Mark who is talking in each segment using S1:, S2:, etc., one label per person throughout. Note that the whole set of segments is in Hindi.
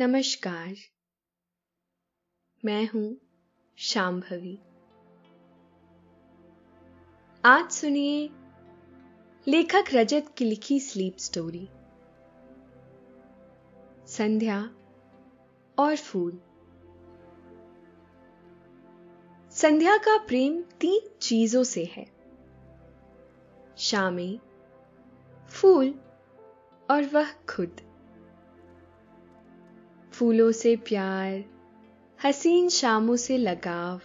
S1: नमस्कार। मैं हूँ शांभवी। आज सुनिए लेखक रजत की लिखी स्लीप स्टोरी संध्या और फूल। संध्या का प्रेम तीन चीज़ों से है। शामें फूल और वह खुद। फूलों से प्यार, हसीन शामों से लगाव,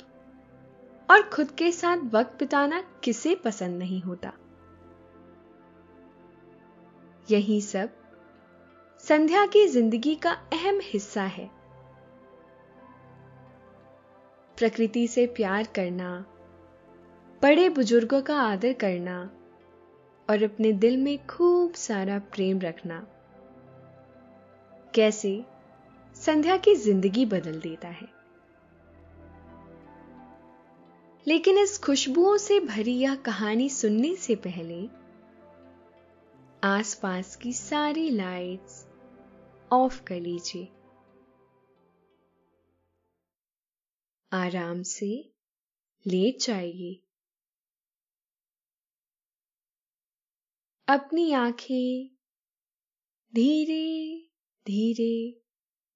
S1: और खुद के साथ वक्त बिताना किसे पसंद नहीं होता। यही सब संध्या की ज़िंदगी का अहम हिस्सा है। प्रकृति से प्यार करना, बड़े बुज़ुर्गों का आदर करना, और अपने दिल में खूब सारा प्रेम रखना। कैसे संध्या की ज़िंदगी बदल देता है। लेकिन इस खुशबुओं से भरी यह कहानी सुनने से पहले, आसपास की सारी लाइट्स ऑफ़ कर लीजिए। आराम से लेट जाइए। अपनी आँखें धीरे धीरे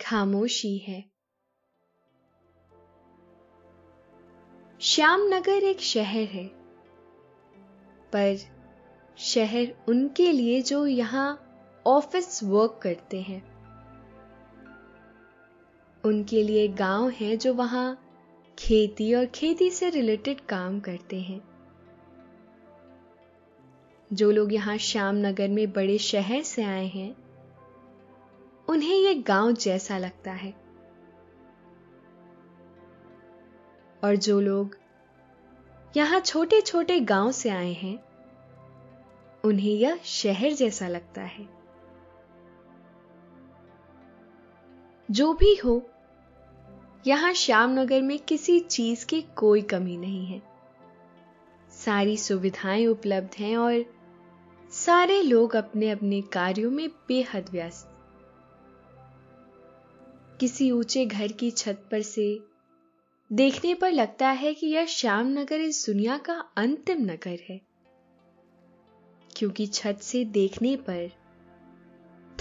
S1: खामोशी है। श्यामनगर एक शहर है, पर शहर उनके लिए जो यहाँ ऑफ़िस वर्क करते हैं। उनके लिए गाँव है जो वहाँ खेती और खेती से रिलेटेड काम करते हैं। जो लोग यहाँ श्यामनगर में बड़े शहर से आए हैं उन्हें यह गाँव जैसा लगता है। और जो लोग यहाँ छोटे छोटे गाँव से आए हैं, उन्हें यह शहर जैसा लगता है। जो भी हो, यहाँ श्यामनगर में किसी चीज़ की कोई कमी नहीं है। सारी सुविधाएँ उपलब्ध हैं और सारे लोग अपने अपने कार्यों में बेहद व्यस्त। किसी ऊँचे घर की छत पर से। देखने पर लगता है कि यह श्याम नगर इस दुनिया का अंतिम नगर है। क्योंकि छत से देखने पर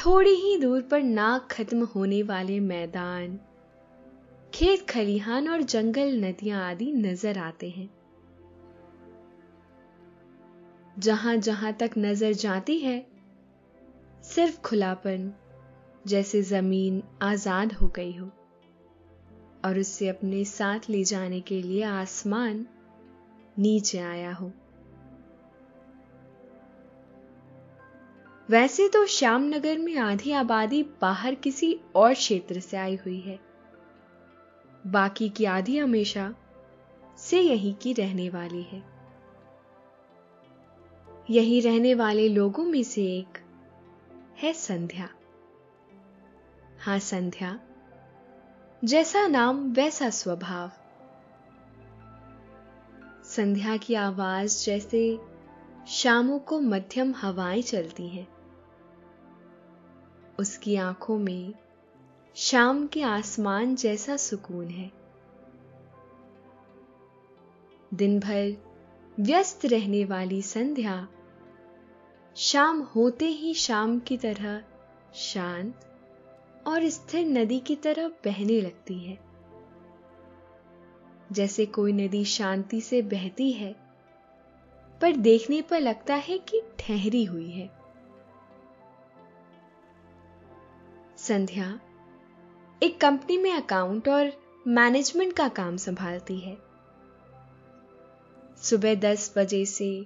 S1: थोड़ी ही दूर पर नाक खत्म होने वाले मैदान, खेत खलिहान और जंगल नदियाँ आदि नज़र आते हैं। जहाँ जहाँ तक नज़र जाती है, सिर्फ़ खुलापन जैसे ज़मीन आज़ाद हो गई हो, और उससे अपने साथ ले जाने के लिए आसमान नीचे आया हो। वैसे तो श्यामनगर में आधी आबादी बाहर किसी और क्षेत्र से आई हुई है। बाकी की आधी हमेशा से यहीं की रहने वाली है। यहीं रहने वाले लोगों में से एक है संध्या। हाँ संध्या। जैसा नाम, वैसा स्वभाव। संध्या की आवाज़ जैसे शामों को मध्यम हवाएँ चलती हैं। उसकी आँखों में शाम के आसमान जैसा सुकून है। दिन भर व्यस्त रहने वाली संध्या शाम होते ही शाम की तरह शांत और स्थिर नदी की तरह बहने लगती है। जैसे कोई नदी शांति से बहती है, पर देखने पर लगता है कि ठहरी हुई है। संध्या एक कंपनी में अकाउंट और मैनेजमेंट का काम संभालती है। सुबह दस बजे से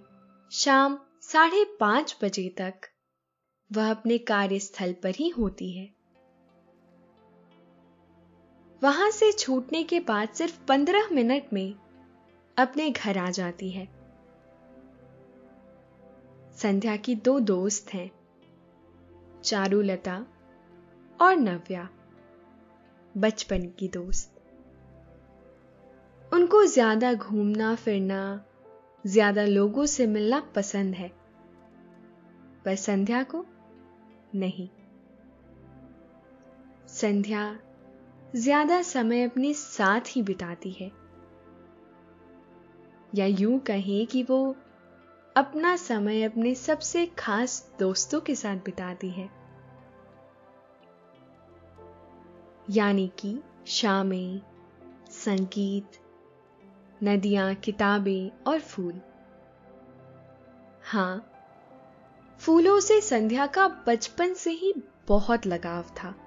S1: शाम साढ़े पाँच बजे तक वह अपने कार्यस्थल पर ही होती है। वहाँ से छूटने के बाद सिर्फ़ पंद्रह मिनट में अपने घर आ जाती है। संध्या की दो दोस्त हैं, चारुलता और नव्या, बचपन की दोस्त। उनको ज़्यादा घूमना, फिरना, ज़्यादा लोगों से मिलना पसंद है, पर संध्या को नहीं। संध्या ज़्यादा समय अपने साथ ही बिताती है। या यूँ कहें कि वो अपना समय अपने सबसे खास दोस्तों के साथ बिताती है। यानी कि शामें, संगीत, नदियाँ, किताबें और फूल। हाँ, फूलों से संध्या का बचपन से ही बहुत लगाव था।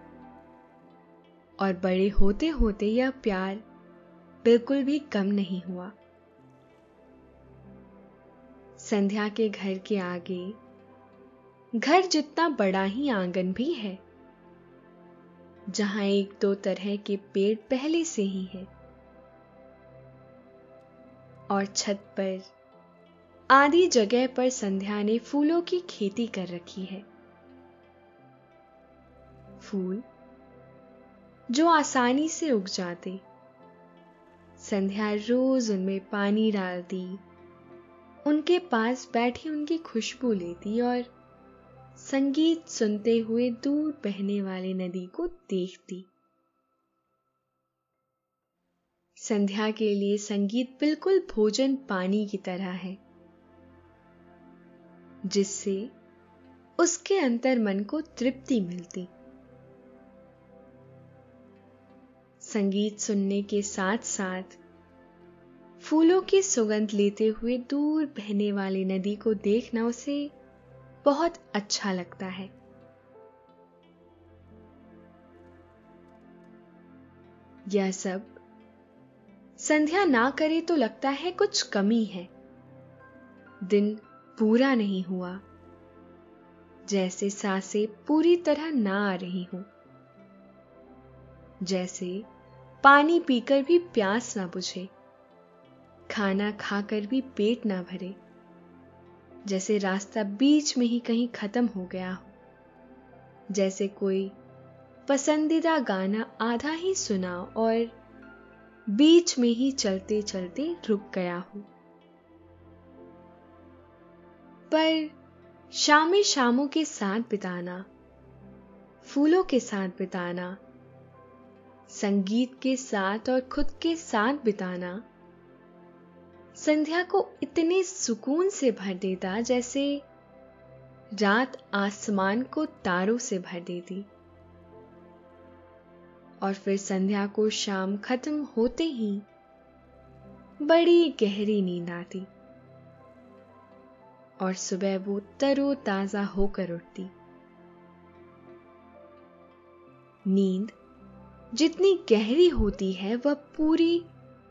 S1: और बड़े होते होते यह प्यार बिल्कुल भी कम नहीं हुआ। संध्या के घर के आगे, घर जितना बड़ा ही आँगन भी है, जहाँ एक दो तरह के पेड़ पहले से ही है। और छत पर, आधी जगह पर संध्या ने फूलों की खेती कर रखी है। फूल जो आसानी से उग जाते। संध्या रोज उनमें पानी डालती। उनके पास बैठी उनकी खुशबू लेती और संगीत सुनते हुए दूर बहने वाली नदी को देखती। संध्या के लिए संगीत बिल्कुल भोजन पानी की तरह है, जिससे उसके अंतर मन को तृप्ति मिलती। संगीत सुनने के साथ साथ फूलों की सुगंध लेते हुए दूर बहने वाली नदी को देखना उसे बहुत अच्छा लगता है। यह सब संध्या ना करे तो लगता है कुछ कमी है। दिन पूरा नहीं हुआ, जैसे साँसें पूरी तरह ना आ रही हो, जैसे पानी पीकर भी प्यास ना बुझे, खाना खाकर भी पेट ना भरे। जैसे रास्ता बीच में ही कहीं खत्म हो गया हो, जैसे कोई पसंदीदा गाना आधा ही सुना और बीच में ही चलते चलते रुक गया हो। पर शामें शामों के साथ बिताना, फूलों के साथ बिताना संगीत के साथ और खुद के साथ बिताना। संध्या को इतने सुकून से भर देता जैसे रात आसमान को तारों से भर देती। और फिर संध्या को शाम खत्म होते ही बड़ी गहरी नींद आती और सुबह वो तरो ताज़ा होकर उठती। नींद जितनी गहरी होती है, वह पूरी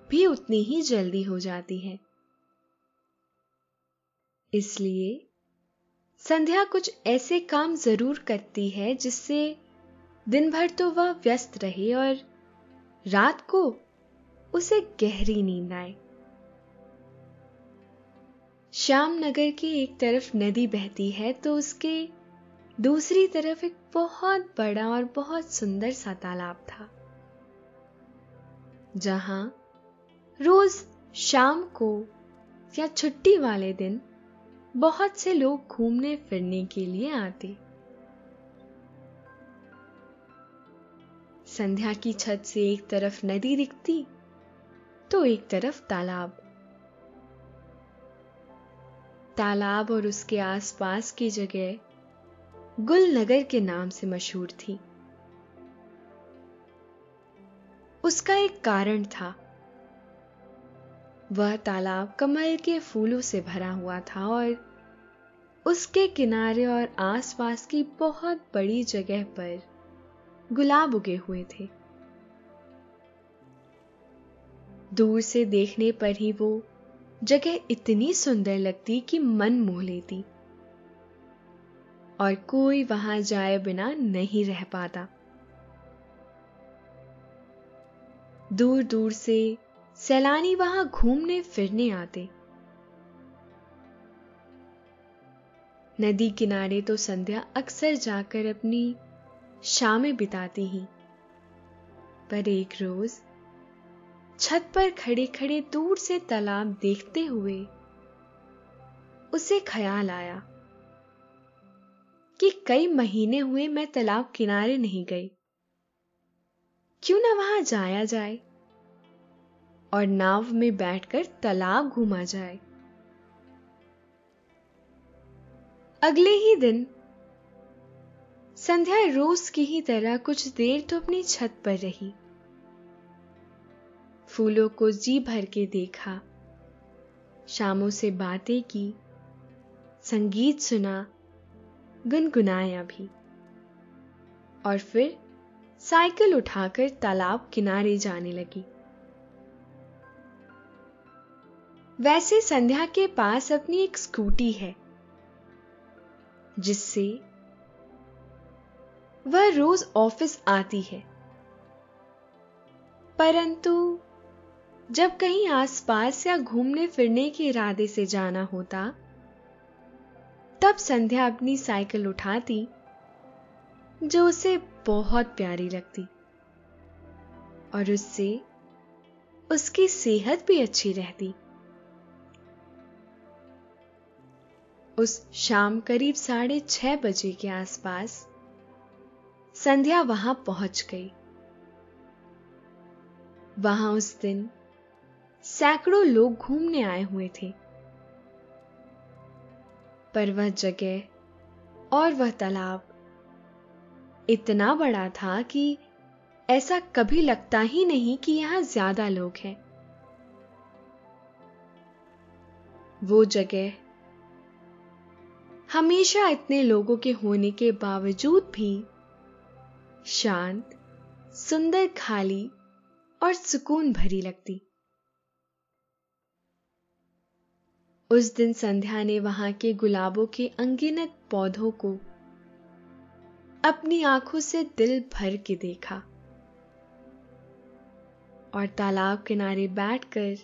S1: भी उतनी ही जल्दी हो जाती है। इसलिए संध्या कुछ ऐसे काम ज़रूर करती है, जिससे दिन भर तो वह व्यस्त रहे और रात को उसे गहरी नींद आए। श्याम नगर की एक तरफ़ नदी बहती है तो उसके दूसरी तरफ़ एक बहुत बड़ा और बहुत सुंदर सा तालाब था, जहाँ रोज शाम को या छुट्टी वाले दिन बहुत से लोग घूमने फिरने के लिए आते। संध्या की छत से एक तरफ़ नदी दिखती तो एक तरफ़ तालाब। तालाब और उसके आसपास की जगह गुलनगर के नाम से मशहूर थी। उसका एक कारण था। वह तालाब कमल के फूलों से भरा हुआ था और उसके किनारे और आसपास की बहुत बड़ी जगह पर गुलाब उगे हुए थे। दूर से देखने पर ही वो जगह इतनी सुंदर लगती कि मन मोह लेती। और कोई वहाँ जाए बिना नहीं रह पाता। दूर दूर से सैलानी वहाँ घूमने फिरने आते। नदी किनारे तो संध्या अक्सर जाकर अपनी शामें बिताती ही, पर एक रोज छत पर खड़े खड़े दूर से तालाब देखते हुए उसे ख्याल आया। कि कई महीने हुए मैं तालाब किनारे नहीं गई। क्यों ना वहाँ जाया जाए और नाव में बैठकर तालाब घूमा जाए। अगले ही दिन, संध्या रोज की ही तरह कुछ देर तो अपनी छत पर रही। फूलों को जी भर के देखा, शामों से बातें की, संगीत सुना गुनगुनाया भी और फिर साइकिल उठाकर तालाब किनारे जाने लगी। वैसे संध्या के पास अपनी एक स्कूटी है, जिससे वह रोज ऑफ़िस आती है। परंतु जब कहीं आसपास या घूमने फिरने के इरादे से जाना होता तब संध्या अपनी साइकिल उठाती, जो उसे बहुत प्यारी लगती। और उससे उसकी सेहत भी अच्छी रहती। उस शाम करीब साढ़े छह बजे के आसपास संध्या वहाँ पहुँच गई। वहाँ उस दिन सैकड़ों लोग घूमने आए हुए थे। पर वह जगह और वह तालाब इतना बड़ा था कि ऐसा कभी लगता ही नहीं कि यहाँ ज़्यादा लोग हैं। वो जगह हमेशा इतने लोगों के होने के बावजूद भी शांत, सुंदर, खाली और सुकून भरी लगती। उस दिन संध्या ने वहाँ के गुलाबों के अंगिनत पौधों को अपनी आँखों से दिल भर के देखा और तालाब किनारे बैठकर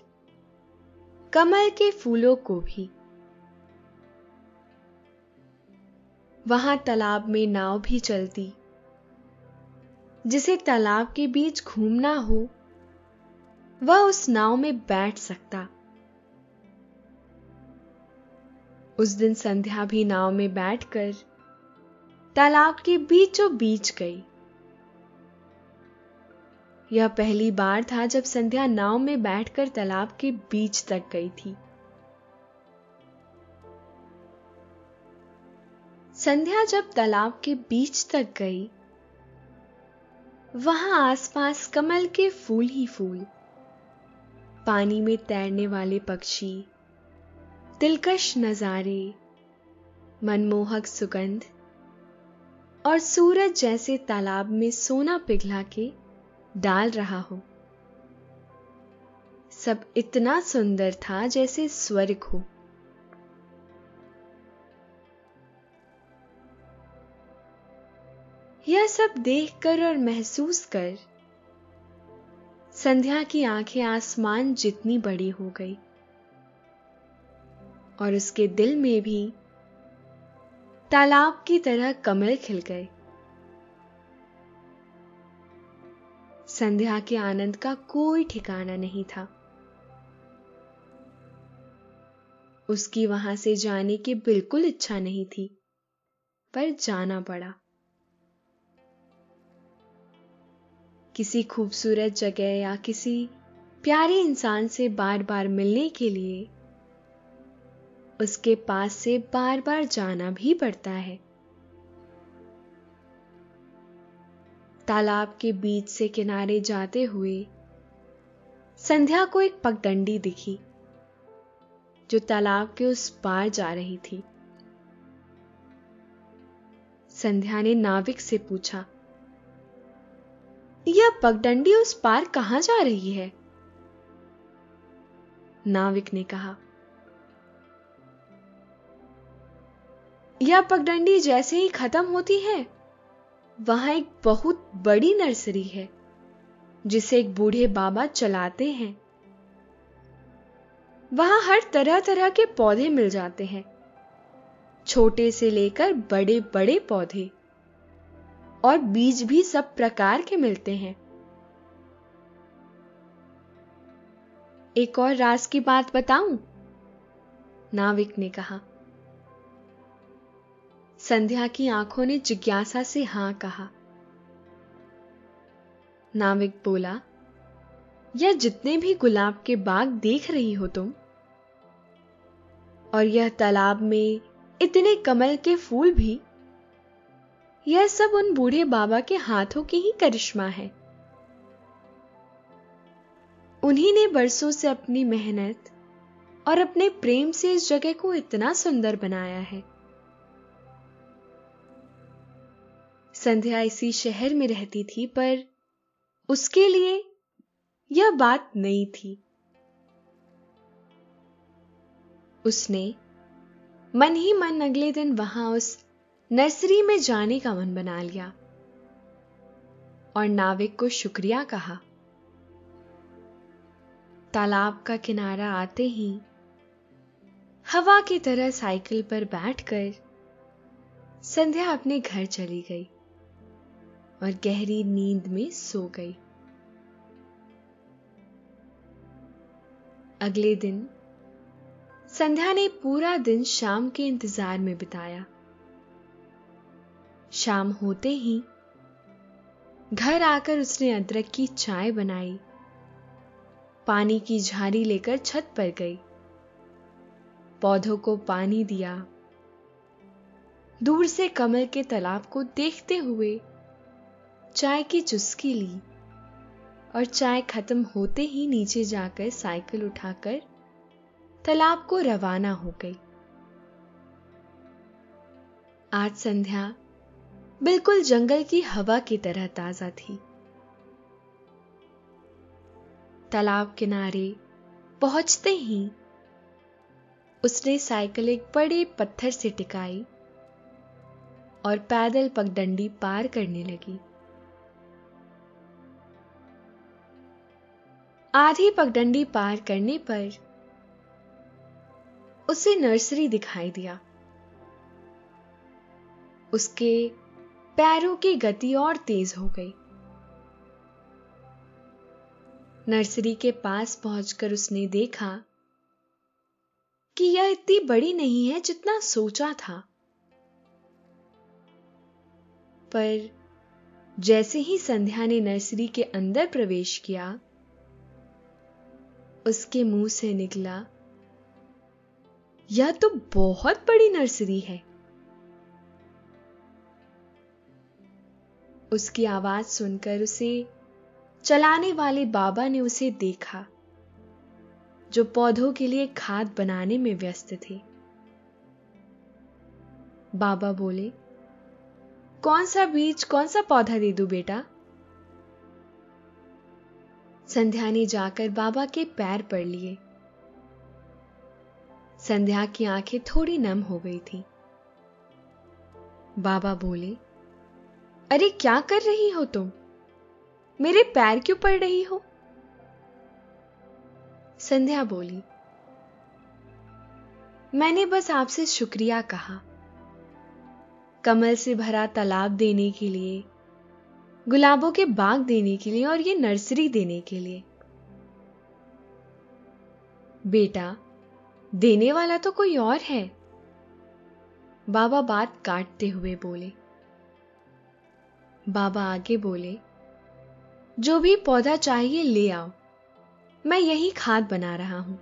S1: कमल के फूलों को भी। वहाँ तालाब में नाव भी चलती, जिसे तालाब के बीच घूमना हो, वह उस नाव में बैठ सकता। उस दिन संध्या भी नाव में बैठकर तालाब के बीचों बीच गई। यह पहली बार था जब संध्या नाव में बैठकर तालाब के बीच तक गई थी। संध्या जब तालाब के बीच तक गई, वहाँ आसपास कमल के फूल ही फूल, पानी में तैरने वाले पक्षी दिलकश नजारे, मनमोहक सुगंध और सूरज जैसे तालाब में सोना पिघला के डाल रहा हो। सब इतना सुंदर था जैसे स्वर्ग हो। यह सब देखकर और महसूस कर, संध्या की आँखें आसमान जितनी बड़ी हो गई। और उसके दिल में भी तालाब की तरह कमल खिल गए। संध्या के आनंद का कोई ठिकाना नहीं था। उसकी वहाँ से जाने की बिल्कुल इच्छा नहीं थी, पर जाना पड़ा। किसी खूबसूरत जगह या किसी प्यारे इंसान से बार बार मिलने के लिए उसके पास से बार बार जाना भी पड़ता है। तालाब के बीच से किनारे जाते हुए संध्या को एक पगडंडी दिखी, जो तालाब के उस पार जा रही थी। संध्या ने नाविक से पूछा, यह पगडंडी उस पार कहाँ जा रही है? नाविक ने कहा यह पगडंडी जैसे ही खत्म होती है, वहाँ एक बहुत बड़ी नर्सरी है, जिसे एक बूढ़े बाबा चलाते हैं। वहाँ हर तरह तरह के पौधे मिल जाते हैं, छोटे से लेकर बड़े बड़े पौधे, और बीज भी सब प्रकार के मिलते हैं। एक और राज की बात बताऊँ? नाविक ने कहा संध्या की आँखों ने जिज्ञासा से हाँ कहा। नाविक बोला यह जितने भी गुलाब के बाग देख रही हो तुम? और यह तालाब में इतने कमल के फूल भी? यह सब उन बूढ़े बाबा के हाथों की ही करिश्मा है। उन्हीं ने बरसों से अपनी मेहनत और अपने प्रेम से इस जगह को इतना सुंदर बनाया है। संध्या इसी शहर में रहती थी, पर उसके लिए यह बात नई थी। उसने मन ही मन अगले दिन वहाँ उस नर्सरी में जाने का मन बना लिया और नाविक को शुक्रिया कहा। तालाब का किनारा आते ही हवा की तरह साइकिल पर बैठकर संध्या अपने घर चली गई। और गहरी नींद में सो गई। अगले दिन, संध्या ने पूरा दिन शाम के इंतज़ार में बिताया। शाम होते ही, घर आकर उसने अदरक की चाय बनाई। पानी की झाड़ी लेकर छत पर गई। पौधों को पानी दिया। दूर से कमल के तालाब को देखते हुए चाय की चुस्की ली और चाय खत्म होते ही नीचे जाकर साइकिल उठाकर तालाब को रवाना हो गई। आज संध्या बिल्कुल जंगल की हवा की तरह ताज़ा थी। तालाब किनारे पहुँचते ही उसने साइकिल एक बड़े पत्थर से टिकाई और पैदल पगडंडी पार करने लगी। आधी पगडंडी पार करने पर उसे नर्सरी दिखाई दिया। उसके पैरों की गति और तेज हो गई। नर्सरी के पास पहुंचकर उसने देखा कि यह इतनी बड़ी नहीं है जितना सोचा था। पर जैसे ही संध्या ने नर्सरी के अंदर प्रवेश किया उसके मुँह से निकला। यह तो बहुत बड़ी नर्सरी है। उसकी आवाज़ सुनकर उसे चलाने वाले बाबा ने उसे देखा, जो पौधों के लिए खाद बनाने में व्यस्त थे। बाबा बोले, कौन सा बीज, कौन सा पौधा दे दू बेटा? संध्या ने जाकर बाबा के पैर पड़ लिए। संध्या की आँखें थोड़ी नम हो गई थी। बाबा बोले, अरे, क्या कर रही हो तुम? मेरे पैर क्यों पड़ रही हो? संध्या बोली, मैंने बस आपसे शुक्रिया कहा। कमल से भरा तालाब देने के लिए गुलाबों के बाग देने के लिए और ये नर्सरी देने के लिए। बेटा, देने वाला तो कोई और है। बाबा बात काटते हुए बोले। बाबा आगे बोले, जो भी पौधा चाहिए ले आओ। मैं यही खाद बना रहा हूँ।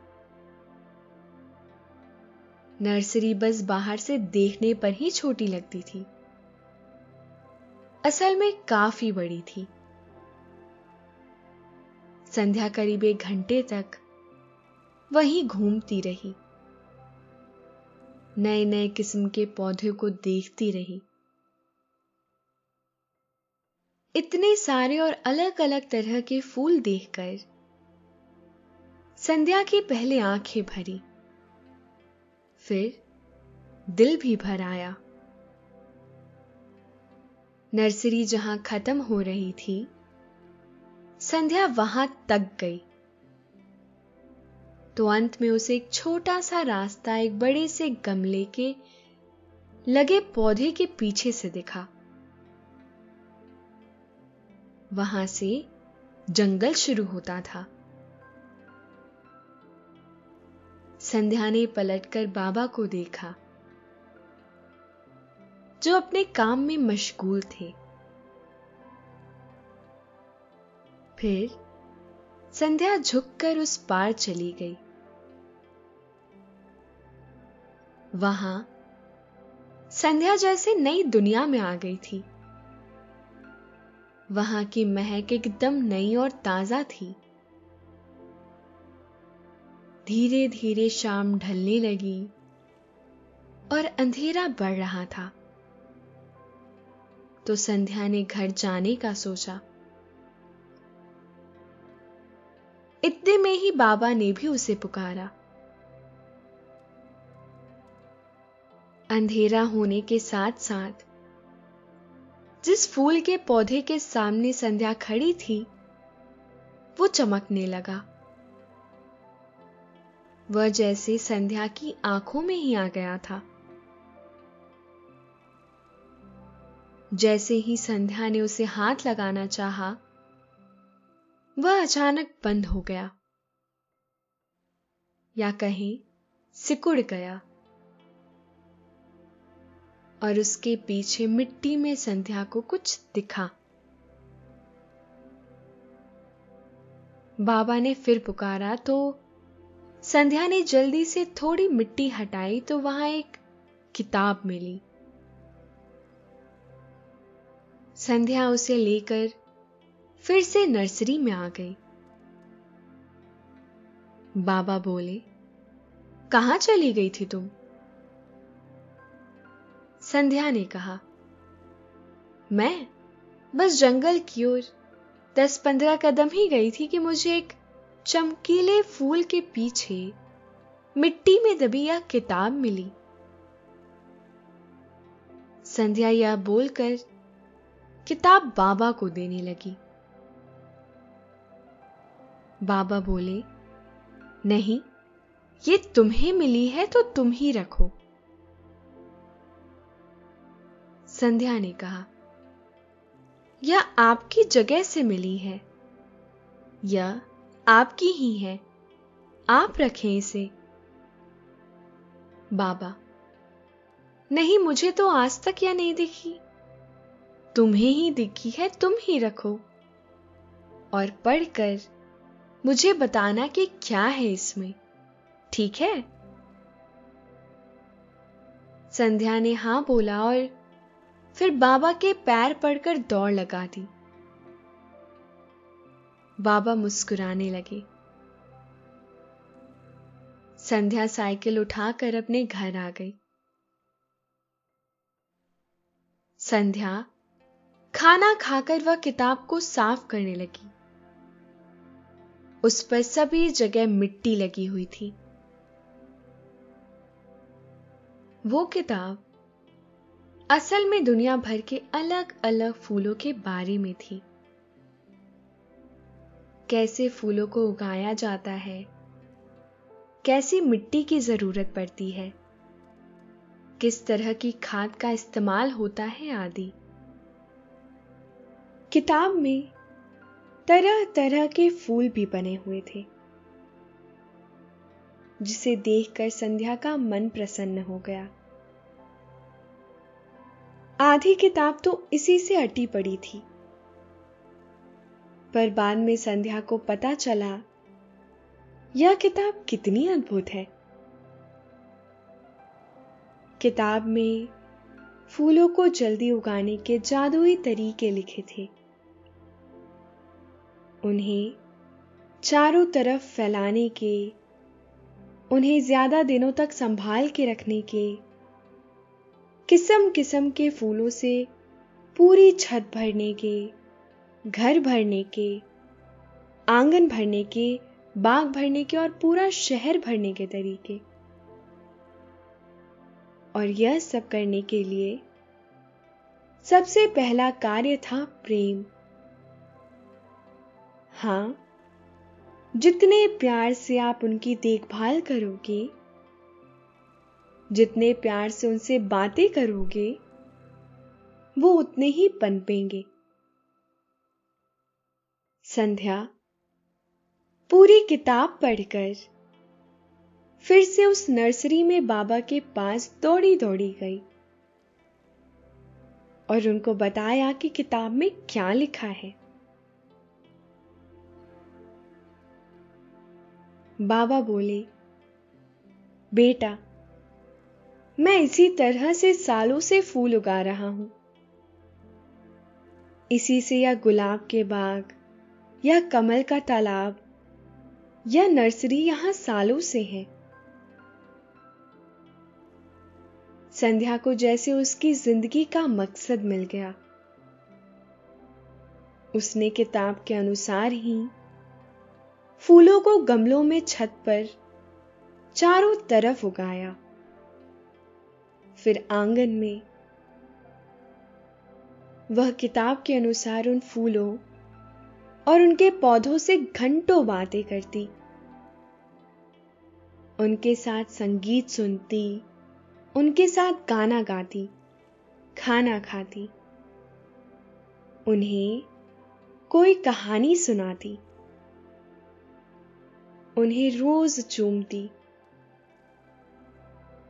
S1: नर्सरी बस बाहर से देखने पर ही छोटी लगती थी। असल में काफ़ी बड़ी थी। संध्या करीब एक घंटे तक वहीं घूमती रही। नए नए किस्म के पौधे को देखती रही। इतने सारे और अलग अलग तरह के फूल देखकर संध्या की पहले आँखें भरी। फिर दिल भी भर आया। नर्सरी जहाँ खत्म हो रही थी, संध्या वहाँ तक गई। तो अंत में उसे एक छोटा सा रास्ता एक बड़े से गमले के लगे पौधे के पीछे से दिखा। वहाँ से जंगल शुरू होता था। संध्या ने पलटकर बाबा को देखा। जो अपने काम में मशगूल थे। फिर संध्या झुककर उस पार चली गई। वहाँ संध्या जैसे नई दुनिया में आ गई थी। वहाँ की महक एकदम नई और ताज़ा थी। धीरे धीरे शाम ढलने लगी और अंधेरा बढ़ रहा था। तो संध्या ने घर जाने का सोचा। इतने में ही बाबा ने भी उसे पुकारा। अंधेरा होने के साथ साथ जिस फूल के पौधे के सामने संध्या खड़ी थी, वो चमकने लगा। वह जैसे संध्या की आँखों में ही आ गया था। जैसे ही संध्या ने उसे हाथ लगाना चाहा, वह अचानक बंद हो गया। या कहीं सिकुड़ गया। और उसके पीछे मिट्टी में संध्या को कुछ दिखा। बाबा ने फिर पुकारा तो संध्या ने जल्दी से थोड़ी मिट्टी हटाई तो वहाँ एक किताब मिली। संध्या उसे लेकर फिर से नर्सरी में आ गई। बाबा बोले, कहाँ चली गई थी तुम? संध्या ने कहा, मैं बस जंगल की ओर दस पंद्रह कदम ही गई थी कि मुझे एक चमकीले फूल के पीछे मिट्टी में दबी यह किताब मिली। संध्या यह बोलकर किताब बाबा को देने लगी। बाबा बोले, नहीं, ये तुम्हें मिली है तो तुम ही रखो। संध्या ने कहा, यह आपकी जगह से मिली है। यह आपकी ही है। आप रखें इसे। बाबा, नहीं, मुझे तो आज तक यह नहीं दिखी। तुम्हें ही दिखी है, तुम ही रखो। और पढ़कर मुझे बताना कि क्या है इसमें। ठीक है? संध्या ने हाँ बोला और फिर बाबा के पैर पड़कर दौड़ लगा दी। बाबा मुस्कुराने लगे। संध्या साइकिल उठाकर अपने घर आ गई। संध्या खाना खाकर वह किताब को साफ़ करने लगी। उस पर सभी जगह मिट्टी लगी हुई थी। वो किताब असल में दुनिया भर के अलग अलग फूलों के बारे में थी। कैसे फूलों को उगाया जाता है, कैसी मिट्टी की ज़रूरत पड़ती है, किस तरह की खाद का इस्तेमाल होता है आदि। किताब में तरह तरह के फूल भी बने हुए थे, जिसे देखकर संध्या का मन प्रसन्न हो गया। आधी किताब तो इसी से अटी पड़ी थी, पर बाद में संध्या को पता चला, यह किताब कितनी अद्भुत है। किताब में फूलों को जल्दी उगाने के जादुई तरीके लिखे थे। उन्हें चारों तरफ़ फैलाने के, उन्हें ज़्यादा दिनों तक संभाल के रखने के किस्म किस्म के फूलों से पूरी छत भरने के, घर भरने के, आँगन भरने के, बाग भरने के और पूरा शहर भरने के तरीके। और यह सब करने के लिए सबसे पहला कार्य था प्रेम। हाँ, जितने प्यार से आप उनकी देखभाल करोगे, जितने प्यार से उनसे बातें करोगे, वो उतने ही पनपेंगे संध्या, पूरी किताब पढ़कर, फिर से उस नर्सरी में बाबा के पास दौड़ी दौड़ी गई और उनको बताया कि किताब में क्या लिखा है। बाबा बोले, बेटा, मैं इसी तरह से सालों से फूल उगा रहा हूँ। इसी से या गुलाब के बाग, या कमल का तालाब, या नर्सरी यहाँ सालों से है। संध्या को जैसे उसकी ज़िंदगी का मकसद मिल गया। उसने किताब के अनुसार ही फूलों को गमलों में छत पर चारों तरफ़ उगाया। फिर आँगन में वह किताब के अनुसार उन फूलों और उनके पौधों से घंटों बातें करती। उनके साथ संगीत सुनती, उनके साथ गाना गाती, खाना खाती। उन्हें कोई कहानी सुनाती। उन्हें रोज चूमती।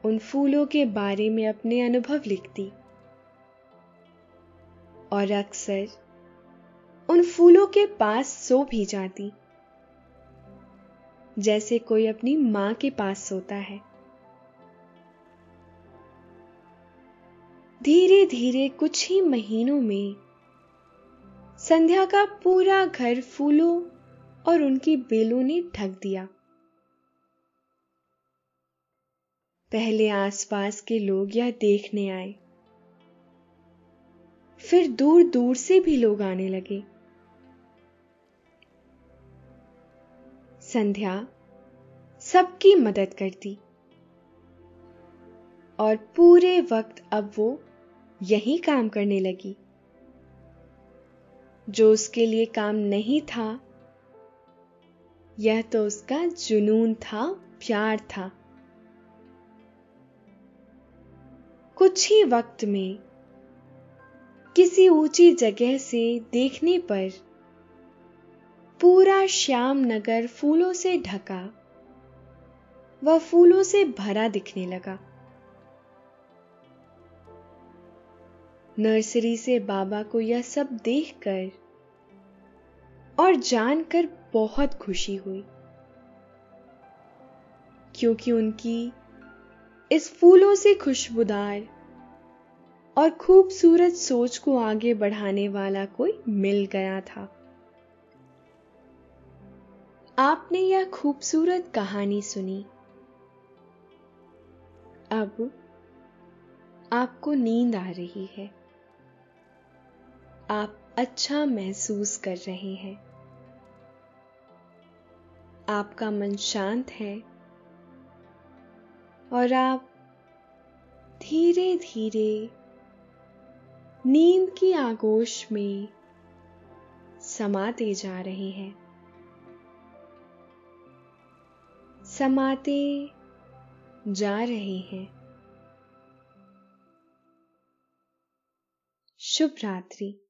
S1: उन फूलों के बारे में अपने अनुभव लिखती। और अक्सर उन फूलों के पास सो भी जाती। जैसे कोई अपनी माँ के पास सोता है। धीरे धीरे कुछ ही महीनों में संध्या का पूरा घर फूलों और उनकी बेलों ने ढक दिया। पहले आसपास के लोग यह देखने आए। फिर दूर दूर से भी लोग आने लगे। संध्या सबकी मदद करती। और पूरे वक्त अब वो यही काम करने लगी। जो उसके लिए काम नहीं था यह तो उसका जुनून था, प्यार था। कुछ ही वक्त में किसी ऊँची जगह से देखने पर पूरा श्याम नगर फूलों से ढका व फूलों से भरा दिखने लगा। नर्सरी से बाबा को यह सब देखकर और जानकर बहुत खुशी हुई, क्योंकि उनकी इस फूलों से खुशबूदार और खूबसूरत सोच को आगे बढ़ाने वाला कोई मिल गया था। आपने यह खूबसूरत कहानी सुनी। अब आपको नींद आ रही है। आप अच्छा महसूस कर रहे हैं। आपका मन शांत है और आप धीरे धीरे नींद की आगोश में समाते जा रहे हैं। समाते जा रहे हैं। शुभ रात्रि।